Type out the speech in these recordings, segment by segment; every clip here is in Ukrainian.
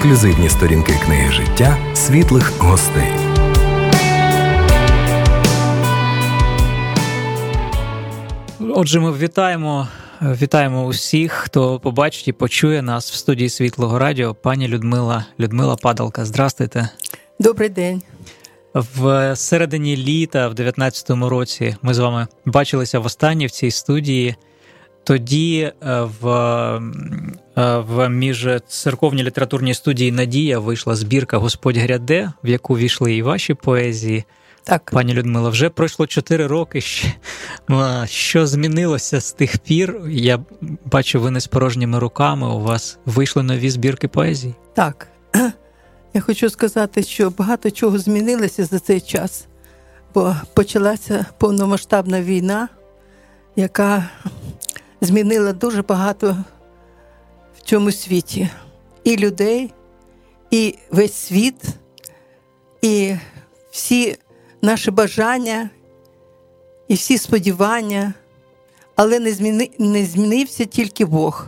ексклюзивні сторінки книги життя світлих гостей. Отже, ми вітаємо. Вітаємо усіх, хто побачить і почує нас в студії Світлого Радіо. Пані Людмила Людмила Падалка. Здрастуйте. Добрий день. В середині літа, в 19-му році, ми з вами бачилися в останній в цій студії. Тоді е, в е, в міжцерковній літературній студії Надія вийшла збірка Господь гряде, в яку війшли і ваші поезії. Так. Пані Людмила, вже пройшло 4 роки. Що змінилося з тих пір? Я бачу, ви не з порожніми руками. У вас вийшли нові збірки поезії. Так. Я хочу сказати, що багато чого змінилося за цей час, бо почалася повномасштабна війна, яка змінила дуже багато в цьому світі і людей, і весь світ, і всі наші бажання, і всі сподівання, але не, зміни, не змінився тільки Бог.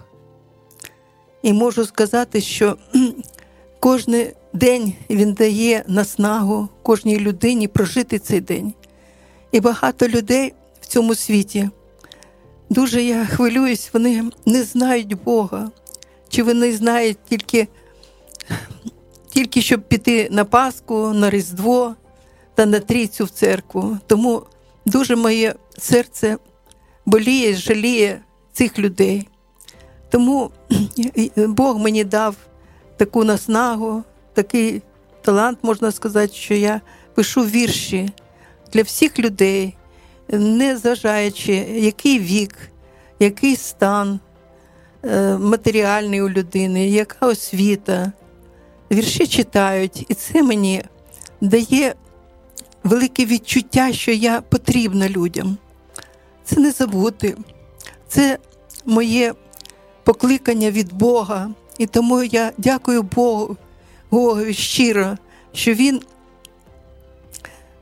І можу сказати, що кожен день він дає наснагу кожній людині прожити цей день. І багато людей в цьому світі. Дуже я хвилююсь, вони не знають Бога, чи вони знають тільки, тільки щоб піти на Пасху, на Різдво та на трійцю в церкву. Тому дуже моє серце боліє, жаліє цих людей. Тому Бог мені дав таку наснагу, такий талант, можна сказати, що я пишу вірші для всіх людей не зважаючи, який вік, який стан е, матеріальний у людини, яка освіта. Вірші читають, і це мені дає велике відчуття, що я потрібна людям. Це не забути, це моє покликання від Бога. І тому я дякую Богу, Богові щиро, що Він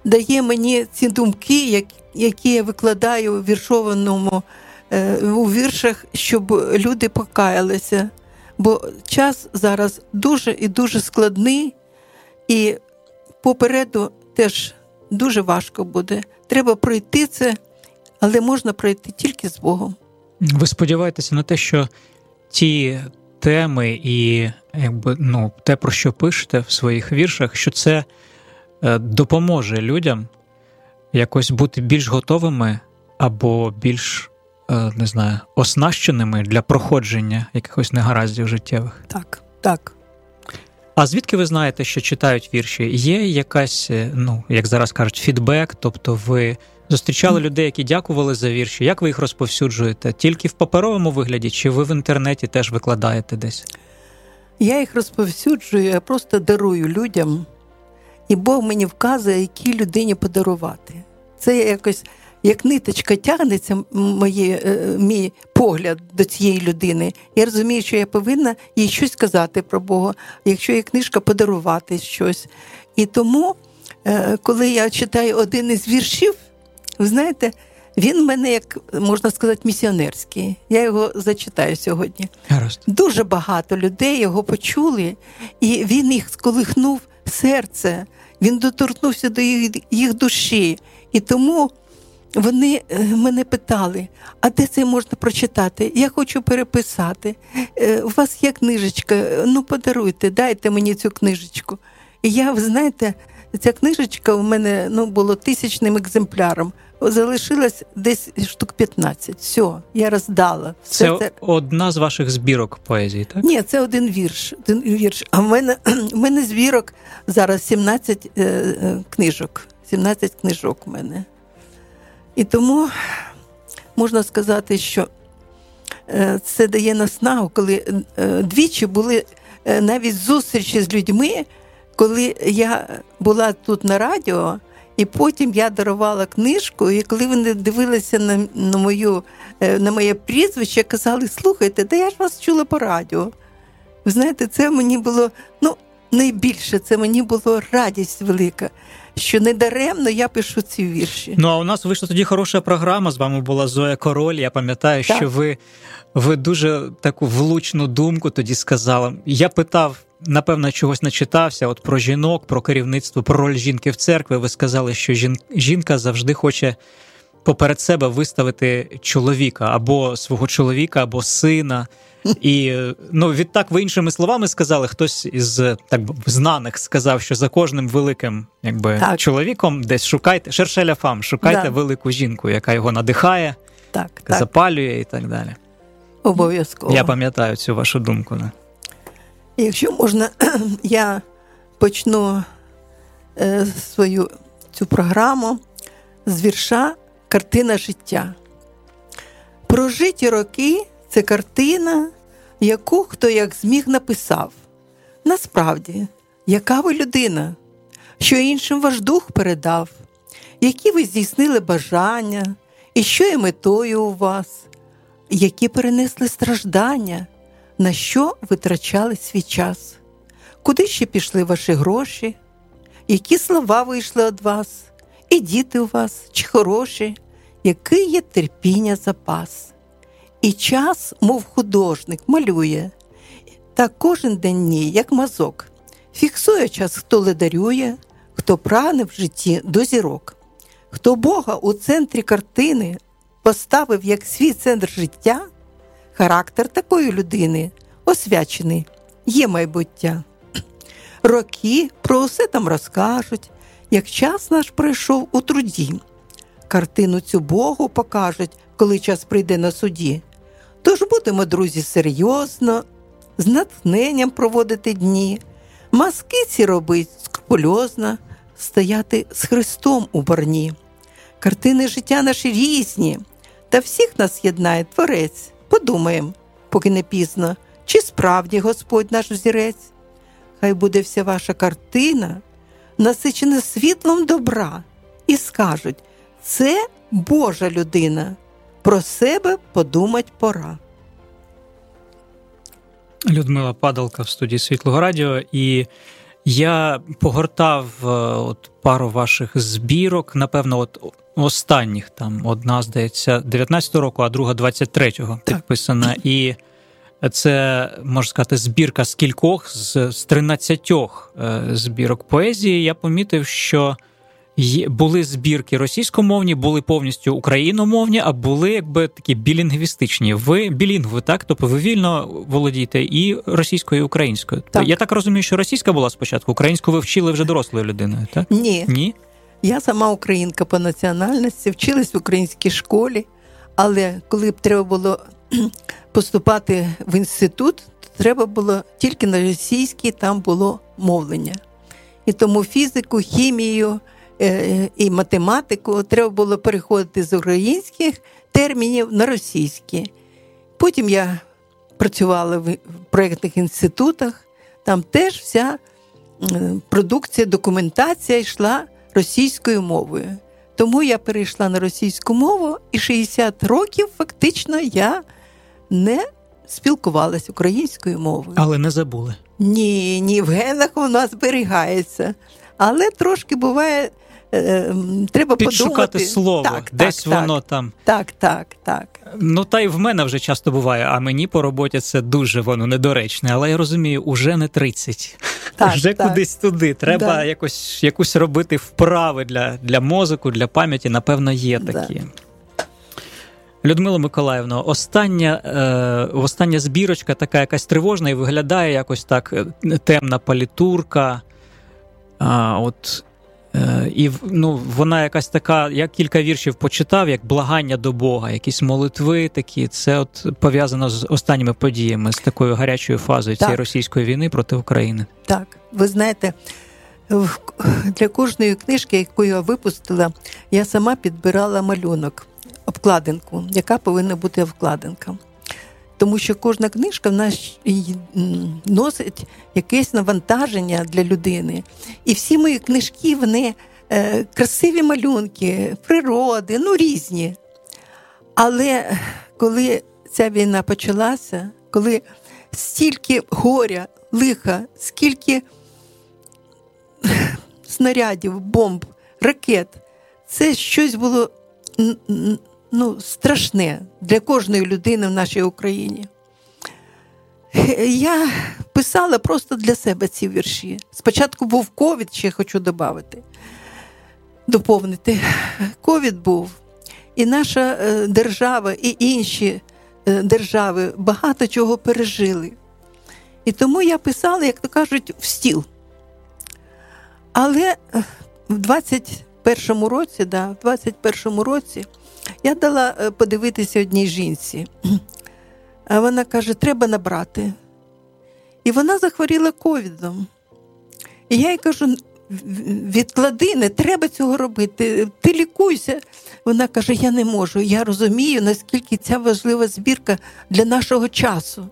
дає мені ці думки, які я викладаю у віршованому е, у віршах, щоб люди покаялися. Бо час зараз дуже і дуже складний, і попереду теж дуже важко буде. Треба пройти це, але можна пройти тільки з Богом. Ви сподіваєтеся на те, що ті теми і якби ну, те, про що пишете в своїх віршах, що це Е, допоможе людям якось бути більш готовими або більш е, не знаю, оснащеними для проходження якихось негараздів життєвих. Так, так. А звідки ви знаєте, що читають вірші? Є якась, е, ну як зараз кажуть, фідбек, тобто ви зустрічали людей, які дякували за вірші. Як ви їх розповсюджуєте? Тільки в паперовому вигляді, чи ви в інтернеті теж викладаєте десь? Я їх розповсюджую, я просто дарую людям. І Бог мені вказує, якій людині подарувати. Це якось як ниточка тягнеться моє, е, мій погляд до цієї людини. Я розумію, що я повинна їй щось сказати про Бога, якщо є книжка подарувати щось. І тому, е, коли я читаю один із віршів, ви знаєте, він в мене, як можна сказати, місіонерський. Я його зачитаю сьогодні. Гаразд. Дуже багато людей його почули, і він їх сколихнув серце він доторкнувся до їх, їх душі. І тому вони е, мене питали, а де це можна прочитати? Я хочу переписати. Е, у вас є книжечка, ну подаруйте, дайте мені цю книжечку. І я, ви знаєте, ця книжечка у мене ну, було тисячним екземпляром. Залишилось десь штук 15. Все, я роздала. Все це, це одна з ваших збірок поезії, так? Ні, це один вірш. Один вірш. А в мене в мене збірок зараз 17 е, е, книжок. 17 книжок у мене. І тому можна сказати, що е, це дає наснагу, коли е, двічі були е, навіть зустрічі з людьми, коли я була тут на радіо. І потім я дарувала книжку, і коли вони дивилися на на, мою, е, на моє прізвище, казали, слухайте, да я ж вас чула по радіо. Ви знаєте, це мені було ну, найбільше, це мені було радість велика, що недаремно я пишу ці вірші. Ну а у нас вийшла тоді хороша програма. З вами була Зоя Король. Я пам'ятаю, так. що ви, ви дуже таку влучну думку тоді сказали. Я питав напевно, чогось начитався. От про жінок, про керівництво, про роль жінки в церкві. Ви сказали, що жінка завжди хоче поперед себе виставити чоловіка або свого чоловіка, або сина. І ну відтак, ви іншими словами сказали, хтось із так знаних сказав, що за кожним великим якби так. чоловіком десь шукайте шершеля фам, шукайте да. велику жінку, яка його надихає, так, так. запалює і так далі. Обов'язково. Я пам'ятаю цю вашу думку. Не? Якщо можна, я почну е, свою цю програму з вірша Картина життя. Прожиті роки це картина, яку хто як зміг написав. Насправді, яка ви людина, що іншим ваш дух передав, які ви здійснили бажання, і що є метою у вас, які перенесли страждання, на що витрачали свій час, куди ще пішли ваші гроші, які слова вийшли від вас, і діти у вас чи хороші, який є терпіння запас. І час, мов художник, малює, та кожен день ні, як мазок, фіксує час, хто ледарює, хто прагне в житті до зірок, хто Бога у центрі картини поставив як свій центр життя, характер такої людини освячений, є майбуття. Роки про усе там розкажуть, як час наш пройшов у труді. Картину цю Богу покажуть, коли час прийде на суді. Тож будемо, друзі, серйозно, з натхненням проводити дні, маски ці робить скрупульозно, стояти з Христом у борні. Картини життя наші різні, та всіх нас єднає Творець. Подумаємо, поки не пізно, чи справді Господь наш взірець. Хай буде вся ваша картина, насичена світлом добра, і скажуть це Божа людина. Про себе подумать пора. Людмила Падалка в студії Світлого Радіо, і я погортав е, от пару ваших збірок. Напевно, от останніх там одна, здається, 19-го року, а друга 23-го підписана. І це можна сказати збірка з кількох з, з 13 е, збірок поезії. Я помітив, що були збірки російськомовні, були повністю україномовні, а були якби такі білінгвістичні. Ви білінгви, так? Тобто ви вільно володієте і російською, і українською. Так. Я так розумію, що російська була спочатку, українську ви вчили вже дорослою людиною, так? Ні. Ні? Я сама українка по національності, вчилась в українській школі, але коли б треба було поступати в інститут, то треба було тільки на російській, там було мовлення. І тому фізику, хімію. Е, і математику, треба було переходити з українських термінів на російські. Потім я працювала в проєктних інститутах, там теж вся продукція, документація йшла російською мовою. Тому я перейшла на російську мову, і 60 років фактично я не спілкувалася українською мовою. Але не забули. Ні, ні, в генах вона зберігається. Але трошки буває треба Підшукати подумати. слово, так, десь так, воно там. Так, так, так. Ну та й в мене вже часто буває, а мені по роботі це дуже воно недоречне. Але я розумію, уже не 30. Так, Вже так. кудись туди. Треба да. якось якусь робити вправи для для мозку, для пам'яті, напевно, є такі. Да. Людмила Миколаївна, остання е, остання збірочка така якась тривожна і виглядає якось так е, темна палітурка. А, от Е, і ну, вона якась така, я кілька віршів почитав, як благання до Бога, якісь молитви такі. Це от пов'язано з останніми подіями, з такою гарячою фазою цієї російської війни проти України. Так, ви знаєте, для кожної книжки, яку я випустила, я сама підбирала малюнок, обкладинку, яка повинна бути обкладинка тому що кожна книжка в нас носить якесь навантаження для людини. І всі мої книжки, вони е, красиві малюнки, природи, ну різні. Але коли ця війна почалася, коли стільки горя, лиха, скільки снарядів, бомб, ракет, це щось було ну, страшне для кожної людини в нашій Україні. Я писала просто для себе ці вірші. Спочатку був ковід, ще хочу додати, доповнити. Ковід був, і наша е, держава, і інші е, держави багато чого пережили. І тому я писала, як то кажуть, в стіл. Але е, в 21-му році, да, в 21-му році я дала подивитися одній жінці. А вона каже, треба набрати. І вона захворіла ковідом. І я їй кажу: відклади, не треба цього робити, ти лікуйся. Вона каже: Я не можу. Я розумію, наскільки ця важлива збірка для нашого часу.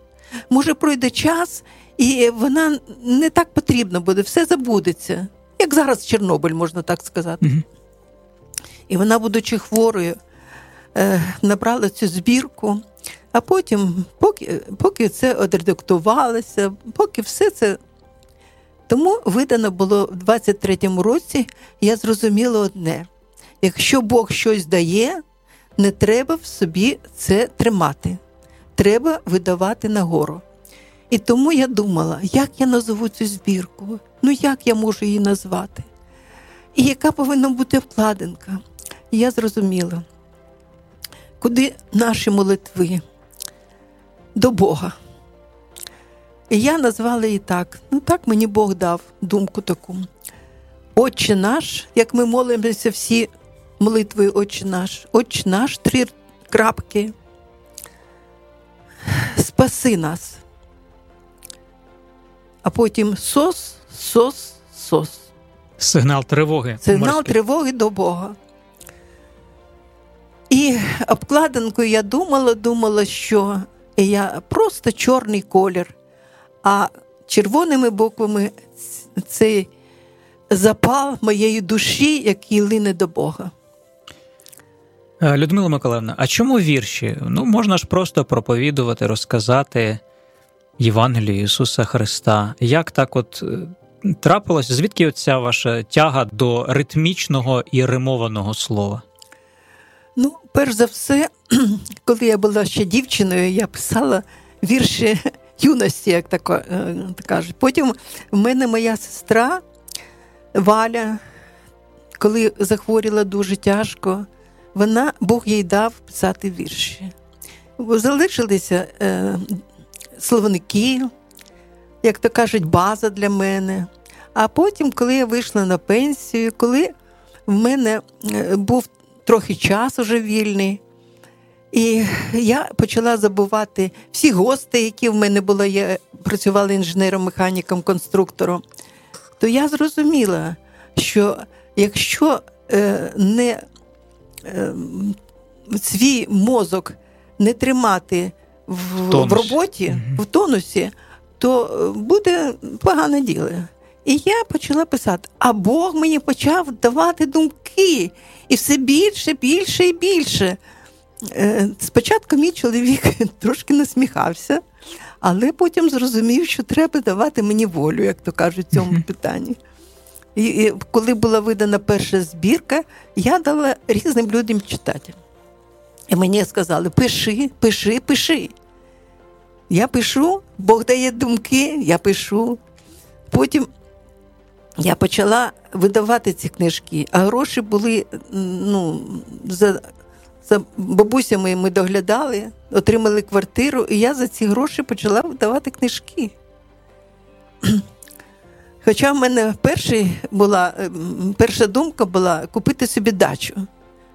Може, пройде час, і вона не так потрібна буде, все забудеться. Як зараз Чорнобиль, можна так сказати. mm І вона, будучи хворою, е, набрала цю збірку. А потім, поки поки це одредактувалося, поки все це. Тому видано було в 23-му році, я зрозуміла одне: якщо Бог щось дає, не треба в собі це тримати, треба видавати нагору. І тому я думала, як я назову цю збірку, ну як я можу її назвати? І яка повинна бути вкладинка? Я зрозуміла, куди наші молитви до Бога. І я назвала її так. Ну так мені Бог дав думку таку. Отче наш, як ми молимося всі молитвою Отче наш, Отче наш, три крапки. Спаси нас. А потім сос, сос, сос. Сигнал тривоги. Сигнал тривоги до Бога. І обкладинкою я думала, думала, що я просто чорний колір, а червоними буквами цей запал моєї душі, який лине до Бога. Е, Людмила Миколаївна, а чому вірші? Ну, можна ж просто проповідувати, розказати Євангелію Ісуса Христа. Як так от е, трапилося? Звідки оця ваша тяга до ритмічного і римованого слова? Перш за все, коли я була ще дівчиною, я писала вірші юності, як так е, кажуть. Потім в мене моя сестра Валя, коли захворіла дуже тяжко, вона Бог їй дав писати вірші. Залишилися е, словники, як то кажуть, база для мене. А потім, коли я вийшла на пенсію, коли в мене е, був трохи час уже вільний. І я почала забувати всі гости, які в мене були, я працювала інженером, механіком, конструктором. То я зрозуміла, що якщо е, не е, свій мозок не тримати в, в роботі, в тонусі, то буде погане діло. І я почала писати, а Бог мені почав давати думки, і все більше, більше і більше. Е, спочатку мій чоловік трошки насміхався, але потім зрозумів, що треба давати мені волю, як то кажуть, в цьому питанні. І, і коли була видана перша збірка, я дала різним людям читати. І мені сказали: пиши, пиши, пиши. Я пишу, Бог дає думки, я пишу. Потім я почала видавати ці книжки, а гроші були ну, за за бабусями ми доглядали, отримали квартиру, і я за ці гроші почала видавати книжки. Хоча в мене перший була, перша думка була купити собі дачу.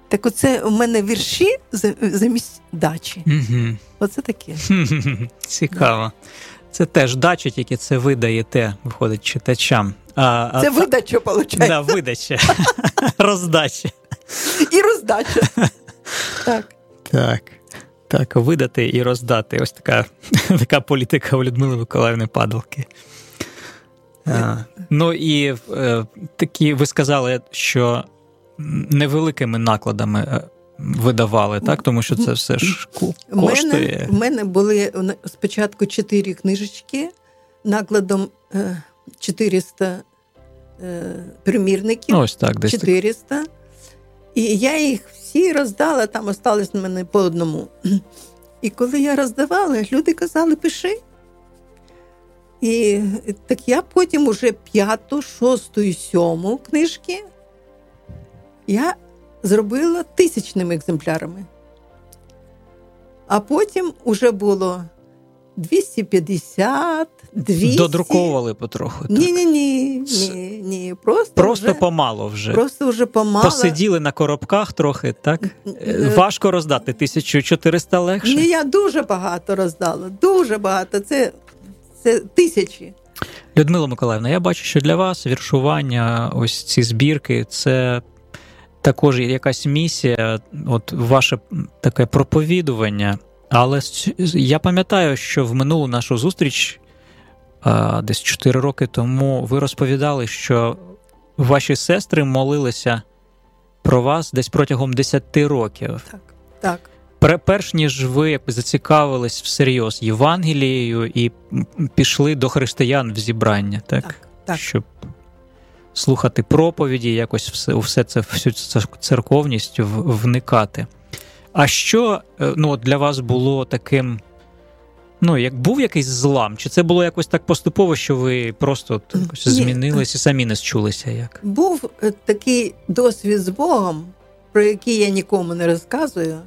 Так оце у мене вірші замість дачі. Угу. Оце таке. Цікаво. Це теж дача, тільки це ви даєте, виходить читачам. А, Це а, видача, виходить. Да, видача. Роздача. І роздача. Так. Так. Так, видати і роздати. Ось така така політика у Людмили Миколаївни Падалки. А, Ну і е, такі ви сказали, що невеликими накладами е, видавали, так? Тому що це все ж коштує. У мене, мене були спочатку чотири книжечки накладом 400 е, е, примірників. Ось так, десь 400. Так. І я їх всі роздала, там осталось на мене по одному. І коли я роздавала, люди казали, пиши. І так я потім уже п'яту, шосту і сьому книжки я зробила тисячними екземплярами. А потім уже було 250, 200. Додруковували потроху. Ні, ні, ні, ні, ні. Просто Просто вже, помало вже. просто вже помало. Посиділи на коробках трохи, так? Е, Важко роздати 1400 легше. Ні, я дуже багато роздала. Дуже багато. Це, це тисячі. Людмила Миколаївна, я бачу, що для вас віршування, ось ці збірки, це також якась місія, от ваше таке проповідування. Але я пам'ятаю, що в минулу нашу зустріч, десь 4 роки тому, ви розповідали, що ваші сестри молилися про вас десь протягом 10 років. Так, так. Перш ніж ви зацікавились всерйоз Євангелією і пішли до християн в зібрання, так? Так, так. Щоб слухати проповіді, якось все, у все це всю церковність вникати. А що ну, для вас було таким? Ну, як був якийсь злам? Чи це було якось так поступово, що ви просто якось змінились і самі не счулися? Як? Був такий досвід з Богом, про який я нікому не розказую,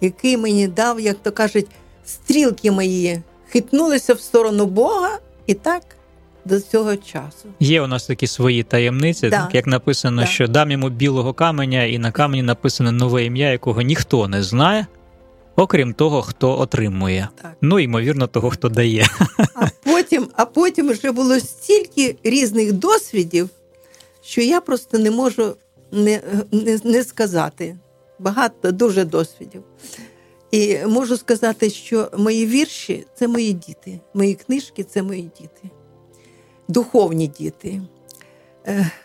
який мені дав, як то кажуть, стрілки мої хитнулися в сторону Бога і так до цього часу. Є у нас такі свої таємниці, да. так як написано, да. що дам йому білого каменя, і на камені написано нове ім'я, якого ніхто не знає, окрім того, хто отримує. Так. Ну, ймовірно, того, хто дає. А потім, а потім вже було стільки різних досвідів, що я просто не можу не, не, не сказати. Багато дуже досвідів. І можу сказати, що мої вірші це мої діти, мої книжки це мої діти духовні діти.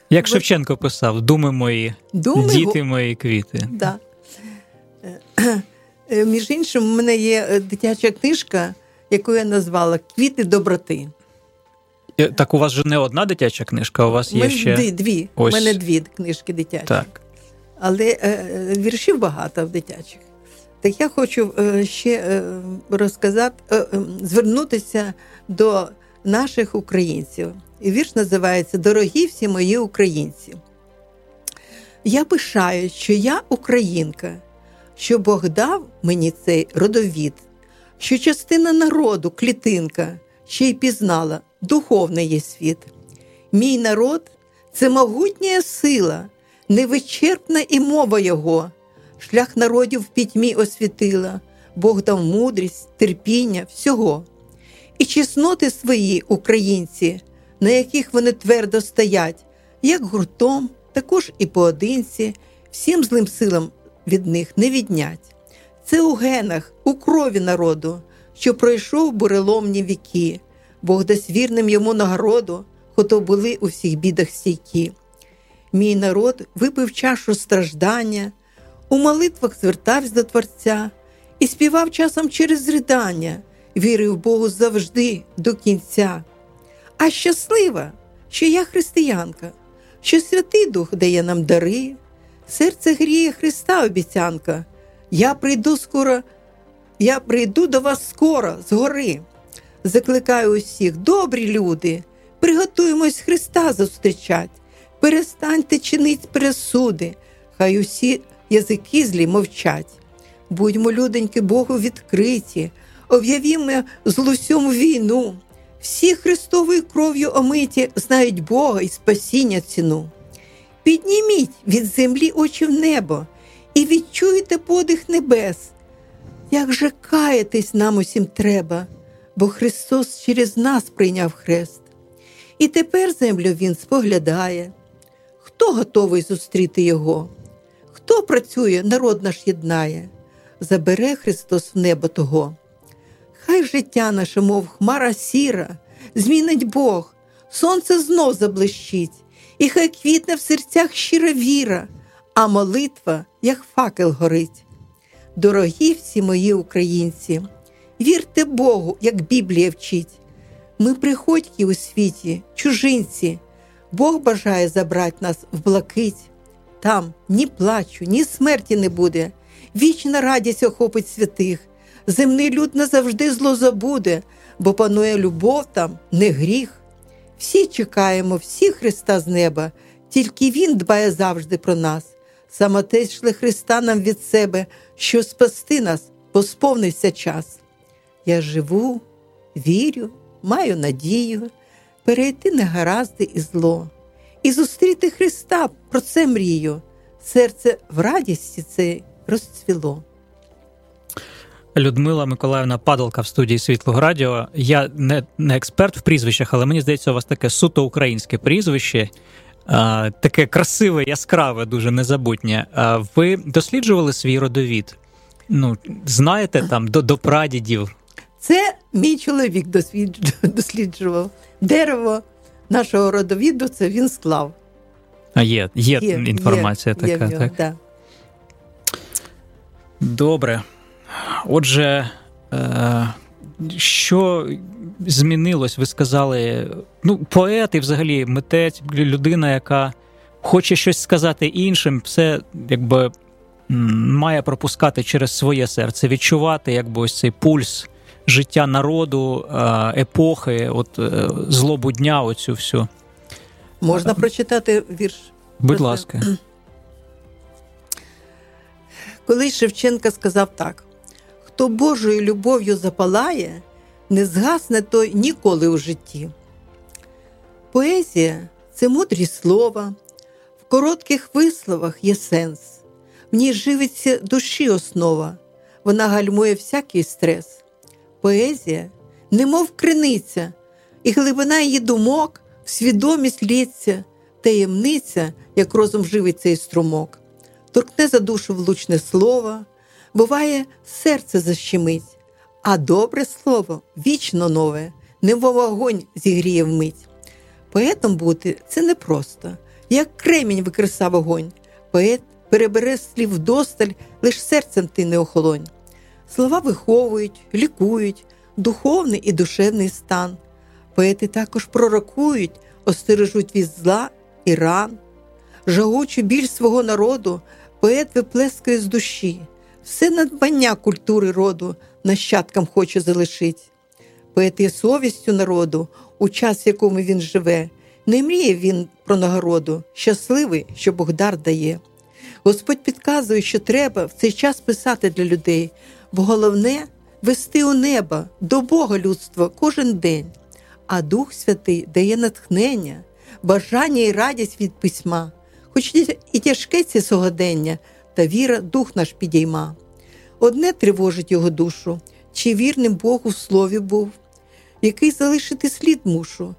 Як Шевченко писав, думи мої, думи діти мої квіти. Да. Між іншим, у мене є дитяча книжка, яку я назвала Квіти доброти. Так у вас же не одна дитяча книжка, у вас є ще. Дві. Ось. У мене дві книжки дитячі. Так. Але е, віршів багато в дитячих. Так я хочу е, ще е, розказати, е, звернутися до наших українців. І вірш називається Дорогі всі мої українці. Я пишаю, що я українка, що Бог дав мені цей родовід, що частина народу, клітинка, ще й пізнала духовний є світ. Мій народ це могутня сила, невичерпна і мова його, шлях народів в пітьмі освітила, Бог дав мудрість, терпіння, всього і чесноти свої українці, на яких вони твердо стоять, як гуртом, також і поодинці, всім злим силам від них не віднять. Це у генах, у крові народу, що пройшов буреломні віки, Бог дасть вірним йому нагороду, хото були у всіх бідах стійкі. Мій народ випив чашу страждання, у молитвах звертався до Творця і співав часом через ридання вірив Богу завжди до кінця. А щаслива, що я християнка, що Святий Дух дає нам дари, серце гріє Христа обіцянка. Я прийду скоро, я прийду до вас скоро, згори. Закликаю усіх, добрі люди, приготуємось Христа зустрічать, перестаньте чинить пересуди, хай усі язики злі мовчать. Будьмо, люденьки, Богу відкриті, об'явімо злусьому війну. Всі Христовою кров'ю омиті знають Бога і спасіння ціну. Підніміть від землі очі в небо і відчуйте подих небес. Як же каятись нам усім треба, бо Христос через нас прийняв хрест. І тепер землю Він споглядає. Хто готовий зустріти Його? Хто працює, народ наш єднає, забере Христос в небо того. Хай життя наше, мов хмара сіра, змінить Бог, сонце знов заблищить, і хай квітне в серцях щира віра, а молитва, як факел горить. Дорогі всі мої українці, вірте Богу, як Біблія вчить. Ми приходьки у світі, чужинці, Бог бажає забрати нас в блакить. Там ні плачу, ні смерті не буде, вічна радість охопить святих земний люд назавжди зло забуде, бо панує любов там, не гріх. Всі чекаємо, всі Христа з неба, тільки Він дбає завжди про нас. Саме те йшли Христа нам від себе, що спасти нас, бо сповнився час. Я живу, вірю, маю надію, перейти негаразди і зло, і зустріти Христа, про це мрію. Серце в радісті це розцвіло. Людмила Миколаївна Падалка в студії Світлого Радіо. Я не не експерт в прізвищах, але мені здається, у вас таке суто українське прізвище, а, таке красиве, яскраве, дуже незабутнє. А Ви досліджували свій родовід? Ну, знаєте там до, до прадідів? Це мій чоловік досліджував. Дерево нашого родовіду це він склав. А є є, є інформація є, така. Є так? Да. Добре. Отже, е, що змінилось? Ви сказали, ну, поет і взагалі митець, людина, яка хоче щось сказати іншим, все якби має пропускати через своє серце, відчувати якби ось цей пульс життя народу, е, епохи, от е, злобу дня, оцю всю. Можна прочитати вірш? Будь ласка. Колись Шевченка сказав так: хто Божою любов'ю запалає, не згасне той ніколи у житті. Поезія це мудрі слова, в коротких висловах є сенс, в ній живиться душі основа, вона гальмує всякий стрес. Поезія, немов криниця, і глибина її думок в свідомість лється, таємниця, як розум живить цей струмок, торкне за душу влучне слово, буває, серце защемить, а добре слово вічно нове, немов вогонь зігріє вмить. Поетом бути це непросто, як кремінь викриса вогонь. Поет перебере слів вдосталь, лиш серцем ти не охолонь. Слова виховують, лікують, духовний і душевний стан. Поети також пророкують, остережуть від зла і ран. Жагучу біль свого народу, поет виплескає з душі, все надбання культури роду нащадкам хоче залишить. Поет є совістю народу, у час, в якому він живе, не мріє він про нагороду, щасливий, що Бог дар дає. Господь підказує, що треба в цей час писати для людей, бо головне вести у небо до Бога людство кожен день, а Дух Святий дає натхнення, бажання і радість від письма, хоч і тяжке це сьогодення, та віра дух наш підійма. Одне тривожить його душу, чи вірним Богу в слові був, який залишити слід мушу,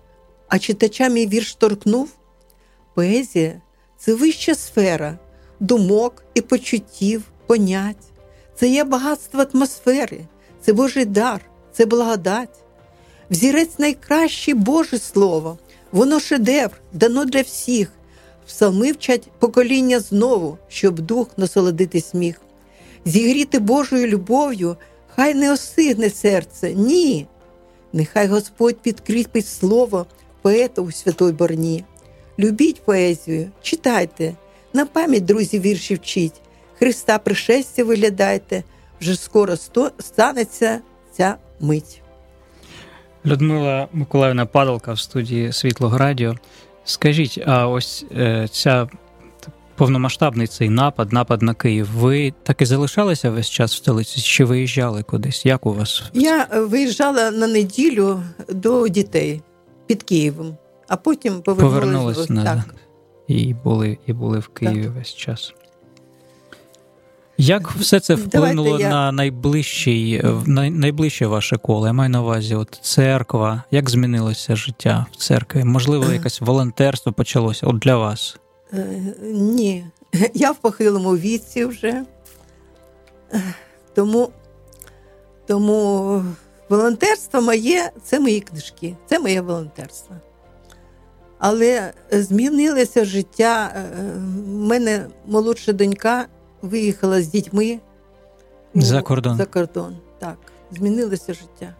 а читача мій вірш торкнув. Поезія це вища сфера думок і почуттів, понять, це є багатство атмосфери, це Божий дар, це благодать. Взірець найкраще Боже Слово, воно шедевр, дано для всіх. Псалми вчать покоління знову, щоб дух насолодити міг. Зігріти Божою любов'ю, хай не осигне серце, ні. Нехай Господь підкріпить слово поета у святой борні. Любіть поезію, читайте, на пам'ять, друзі, вірші вчіть. Христа пришестя виглядайте, вже скоро станеться ця мить. Людмила Миколаївна Падалка в студії Світлого Радіо. Скажіть, а ось е, ця повномасштабний цей напад, напад на Київ. Ви так і залишалися весь час в столиці? Чи виїжджали кудись? Як у вас? Я виїжджала на неділю до дітей під Києвом, а потім повернулася. Повернулась на... Так. І були, і були в Києві так. весь час. Як все це вплинуло я... на найближчий, на найближче ваше коло? Я маю на увазі, от церква, як змінилося життя в церкві? Можливо, якесь волонтерство почалося от для вас? Е, ні, я в похилому віці вже. Тому тому волонтерство моє це мої книжки, це моє волонтерство. Але змінилося життя. У е, мене молодша донька виїхала з дітьми за кордон. За кордон, так. Змінилося життя.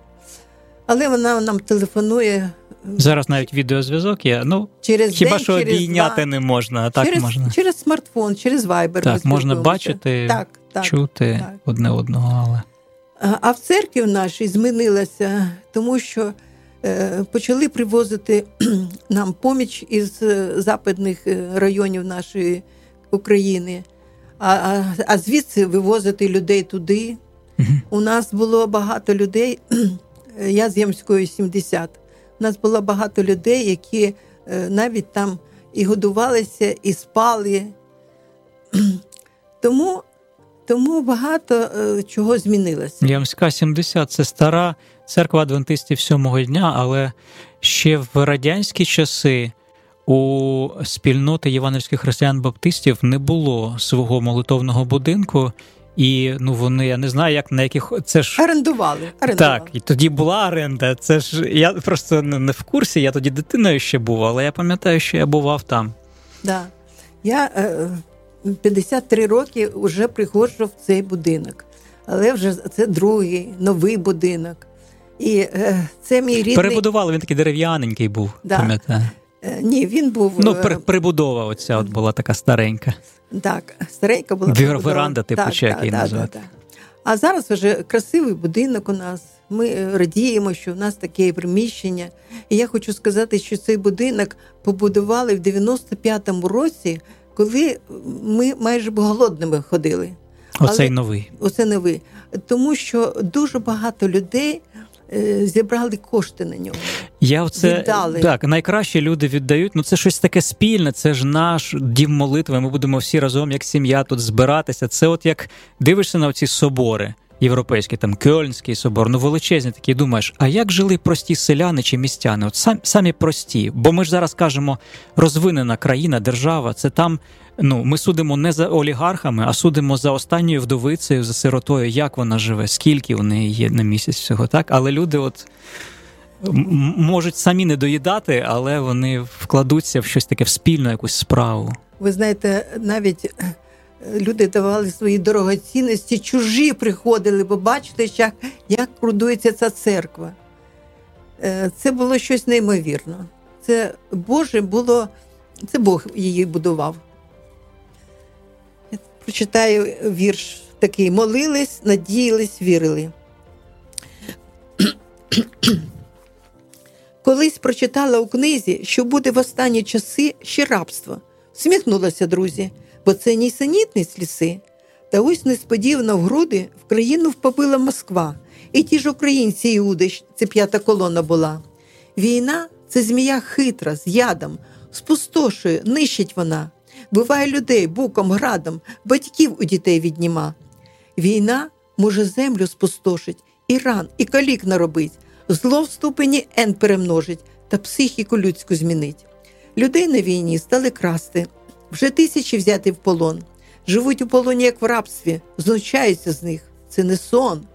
Але вона нам телефонує. Зараз навіть відеозв'язок є. Ну через хіба день, що обійняти не можна, а так через, можна. Через смартфон, через Viber. Так, можна бачити, так, так, чути так. одне одного. але... А в церкві в нашій змінилося тому що е, почали привозити нам поміч із е, западних е, районів нашої України, а, а, звідси вивозити людей туди. У нас було багато людей. Я з Ямської 70. У нас було багато людей, які навіть там і годувалися, і спали. Тому тому багато е, чого змінилося. Ямська 70 це стара церква адвентистів сьомого дня, але ще в радянські часи у спільноти євангельських християн-баптистів не було свого молитовного будинку. І ну вони я не знаю, як на яких це ж орендували. орендували. Так, і тоді була оренда. Це ж я просто не в курсі. Я тоді дитиною ще був, але я пам'ятаю, що я бував там. Да. Я е, 53 роки вже приходжу в цей будинок, але вже це другий новий будинок. І е, це мій рідний... Перебудували, він такий дерев'яненький був. Да. пам'ятаю. Е, ні, він був. Ну, при, прибудова оця от була така старенька. Так, старенька була. Вір, веранда, типу, так, її так, назвати. Так, а зараз вже красивий будинок у нас. Ми радіємо, що в нас таке приміщення. І я хочу сказати, що цей будинок побудували в 95-му році коли ми майже голодними ходили. Оцей новий. Оце новий. Тому що дуже багато людей е, зібрали кошти на нього. Я це Віддали. Так, найкраще люди віддають. Ну це щось таке спільне, це ж наш дім молитви. Ми будемо всі разом, як сім'я, тут збиратися. Це от як дивишся на ці собори європейський, там Кьольнський собор, ну величезні такі. Думаєш, а як жили прості селяни чи містяни? От сам, самі прості. Бо ми ж зараз кажемо, розвинена країна, держава, це там. Ну, ми судимо не за олігархами, а судимо за останньою вдовицею, за сиротою, як вона живе, скільки в неї є на місяць всього, так? Але люди, от. Можуть самі не доїдати, але вони вкладуться в щось таке в спільну якусь справу. Ви знаєте, навіть люди давали свої дорогоцінності, чужі приходили, бо бачите, як, як крудується ця церква. Е, це було щось неймовірне. Це Боже було, це Бог її будував. Я прочитаю вірш такий: молились, надіялись, вірили. Колись прочитала у книзі, що буде в останні часи ще рабство. Сміхнулася, друзі бо це нісенітниць ліси. Та ось несподівано в груди в країну впопила Москва, і ті ж українці Іуди, це п'ята колона була. Війна це змія хитра, з ядом, спустошує, нищить вона, биває людей буком, градом, батьків у дітей відніма. Війна може землю спустошить, і ран, і калік наробить, зло в ступені ен перемножить та психіку людську змінить. Людей на війні стали красти, вже тисячі взяти в полон, живуть у полоні, як в рабстві, знущаються з них. Це не сон,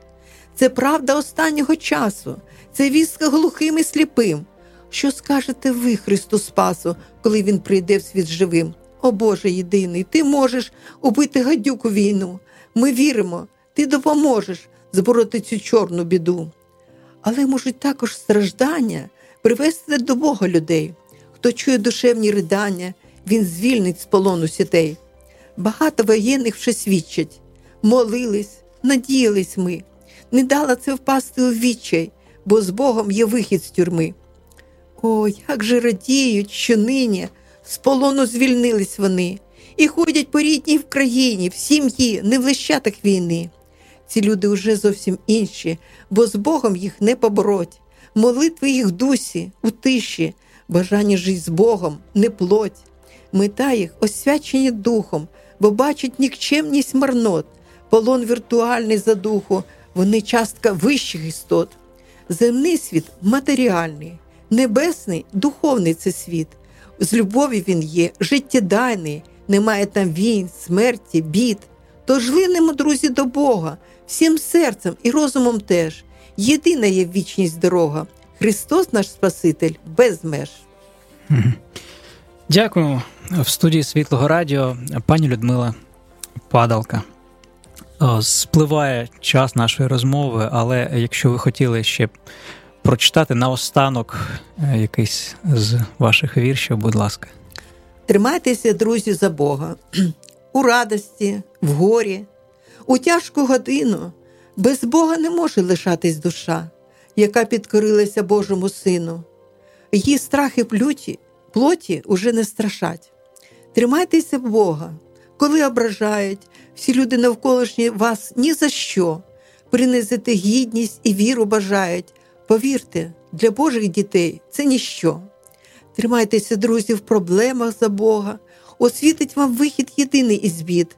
це правда останнього часу, це вістка глухим і сліпим. Що скажете ви, Христу Спасу, коли Він прийде в світ живим? О Боже єдиний, ти можеш убити гадюку війну. Ми віримо, ти допоможеш збороти цю чорну біду. Але можуть також страждання привести до Бога людей, хто чує душевні ридання він звільнить з полону сітей. Багато воєнних вже свідчать, молились, надіялись ми, не дала це впасти у відчай, бо з Богом є вихід з тюрми. О, як же радіють, що нині з полону звільнились вони і ходять по рідній в країні, в сім'ї, не в лищатах війни. Ці люди уже зовсім інші, бо з Богом їх не побороть. Молитви їх дусі, у тиші, бажання жити з Богом, не плоть. Мета їх освячені духом, бо бачать нікчемність марнот, полон віртуальний за духу, вони частка вищих істот. Земний світ матеріальний, небесний духовний це світ. З любові він є, життєдайний, немає там війн, смерті, бід. Тож линемо, друзі, до Бога, всім серцем і розумом теж. Єдина є вічність дорога. Христос наш Спаситель без меж. Дякую. В студії Світлого Радіо пані Людмила Падалка. Спливає час нашої розмови, але якщо ви хотіли ще прочитати наостанок е, якийсь з ваших віршів, будь ласка. Тримайтеся, друзі, за Бога, у радості, в горі, у тяжку годину без Бога не може лишатись душа. яка підкорилася Божому Сину. Її страхи плюті, плоті уже не страшать. Тримайтеся Бога, коли ображають, всі люди навколишні вас ні за що, принизити гідність і віру бажають. Повірте, для Божих дітей це ніщо. Тримайтеся, друзі, в проблемах за Бога, освітить вам вихід єдиний із бід,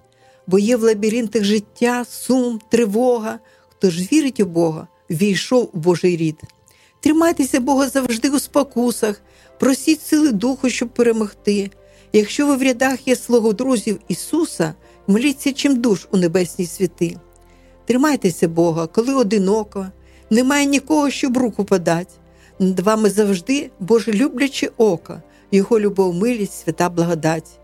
бо є в лабіринтах життя, сум, тривога. Хто ж вірить у Бога, війшов у Божий рід. Тримайтеся Бога завжди у спокусах, просіть сили Духу, щоб перемогти. Якщо ви в рядах є слугу друзів Ісуса, моліться чим душ у небесній світи. Тримайтеся Бога, коли одиноко, немає нікого, щоб руку подать. Над вами завжди Боже любляче око, Його любов, милість, свята благодать.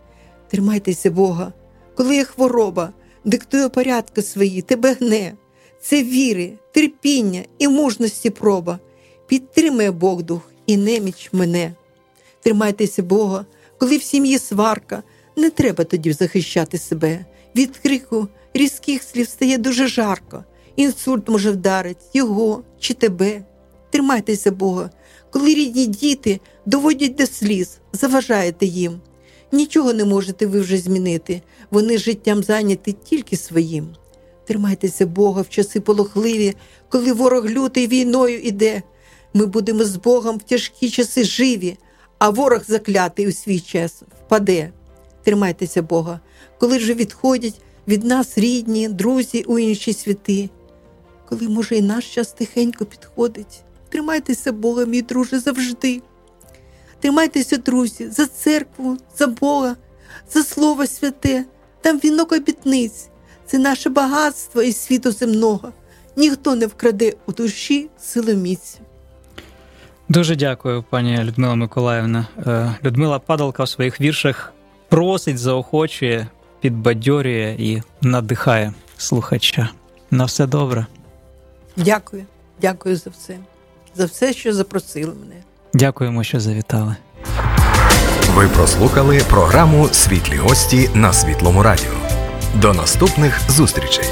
Тримайтеся Бога, коли є хвороба, диктує порядки свої, тебе гне. Це віри, терпіння і мужності проба. Підтримує Бог дух і неміч мене. Тримайтеся Бога, коли в сім'ї сварка, не треба тоді захищати себе. Від крику різких слів стає дуже жарко. Інсульт може вдарить його чи тебе. Тримайтеся Бога, коли рідні діти доводять до сліз, заважаєте їм. Нічого не можете ви вже змінити, вони життям зайняті тільки своїм. Тримайтеся Бога в часи полохливі, коли ворог лютий війною іде. Ми будемо з Богом в тяжкі часи живі, а ворог заклятий у свій час впаде. Тримайтеся Бога, коли вже відходять від нас рідні, друзі у інші світи. Коли, може, і наш час тихенько підходить, тримайтеся Бога, мій друже, завжди. Тримайтеся, друзі, за церкву, за Бога, за Слово святе, там вінок обітниць. Це наше багатство і світу земного. Ніхто не вкраде у душі силоміць. Дуже дякую, пані Людмила Миколаївна. Е, Людмила Падалка в своїх віршах просить, заохочує, підбадьорює і надихає слухача. На все добре. Дякую, дякую за все, за все, що запросили мене. Дякуємо, що завітали. Ви прослухали програму Світлі гості на Світлому Радіо. До наступних зустрічей.